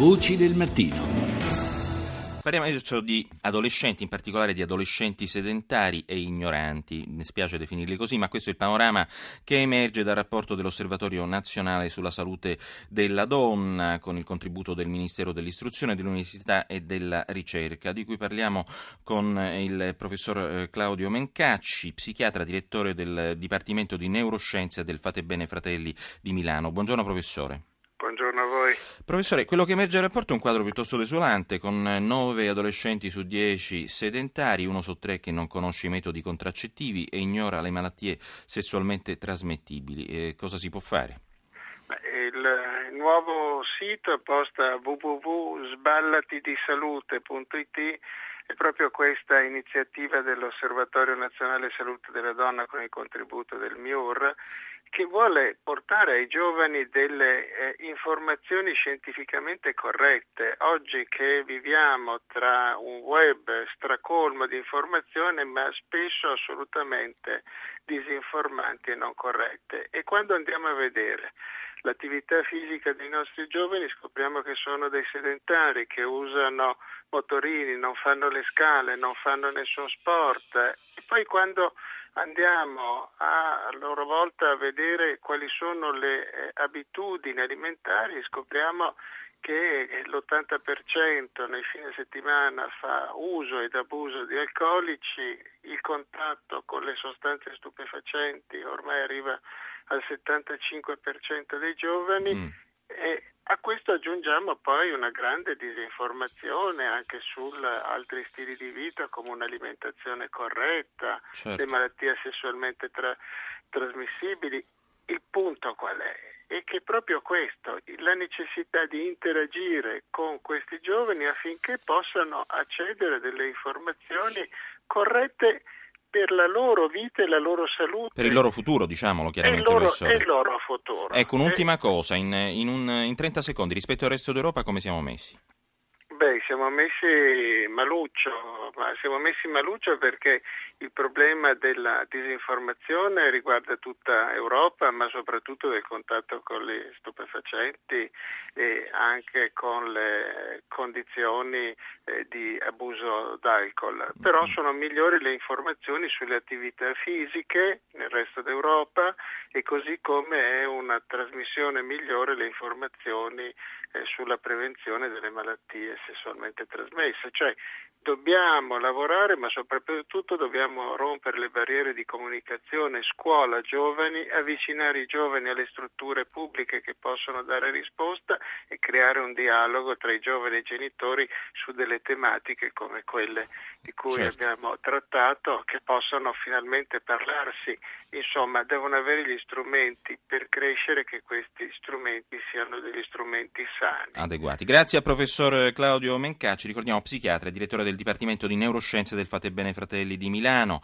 Voci del mattino. Parliamo adesso di adolescenti, in particolare di adolescenti sedentari e ignoranti, mi spiace definirli così, ma questo è il panorama che emerge dal rapporto dell'Osservatorio nazionale sulla salute della donna, con il contributo del Ministero dell'Istruzione, dell'Università e della Ricerca, di cui parliamo con il professor eh, Claudio Mencacci, psichiatra, direttore del Dipartimento di Neuroscienze del Fate Bene Fratelli di Milano. Buongiorno professore. Buongiorno a voi. Professore, quello che emerge dal rapporto è un quadro piuttosto desolante, con 9 adolescenti su 10 sedentari, uno su tre che non conosce i metodi contraccettivi e ignora le malattie sessualmente trasmettibili. Eh, cosa si può fare? Il, il nuovo sito posta www.sballatidsalute.it è proprio questa iniziativa dell'Osservatorio Nazionale Salute della Donna con il contributo del MIUR che vuole portare ai giovani delle eh, informazioni scientificamente corrette. Oggi che viviamo tra un web stracolmo di informazione, ma spesso assolutamente disinformanti e non corrette. E quando andiamo a vedere l'attività fisica dei nostri giovani scopriamo che sono dei sedentari che usano motorini, non fanno le scale, non fanno nessun sport e poi quando andiamo a, a loro volta a vedere quali sono le eh, abitudini alimentari scopriamo che l'80% nei fine settimana fa uso ed abuso di alcolici, il contatto con le sostanze stupefacenti ormai arriva al 75% dei giovani mm. e a questo aggiungiamo poi una grande disinformazione anche su altri stili di vita come un'alimentazione corretta, certo. le malattie sessualmente tra- trasmissibili. Il punto qual è? È che proprio questo, la necessità di interagire con questi giovani affinché possano accedere a delle informazioni corrette per la loro vita e la loro salute. Per il loro futuro, diciamolo chiaramente. Loro, il loro futuro. Ecco, un'ultima e... cosa, in, in, un, in 30 secondi, rispetto al resto d'Europa come siamo messi? Siamo messi maluccio, ma siamo messi maluccio perché il problema della disinformazione riguarda tutta Europa, ma soprattutto del contatto con gli stupefacenti e anche con le condizioni eh, di abuso d'alcol. Però mm. sono migliori le informazioni sulle attività fisiche nel resto d'Europa e così come è una trasmissione migliore le informazioni eh, sulla prevenzione delle malattie sessualmente trasmesse, cioè dobbiamo lavorare ma soprattutto dobbiamo rompere le barriere di comunicazione scuola giovani, avvicinare i giovani alle strutture pubbliche che possono dare risposta e creare un dialogo tra i giovani e i genitori su delle tematiche come quelle di cui certo. abbiamo trattato che possono finalmente parlarsi, insomma devono avere gli strumenti per crescere che questi strumenti siano degli strumenti sani. Adeguati. Grazie al professor Claudio Mencacci, ricordiamo psichiatra e direttore del Dipartimento di Neuroscienze del Fate Bene Fratelli di Milano.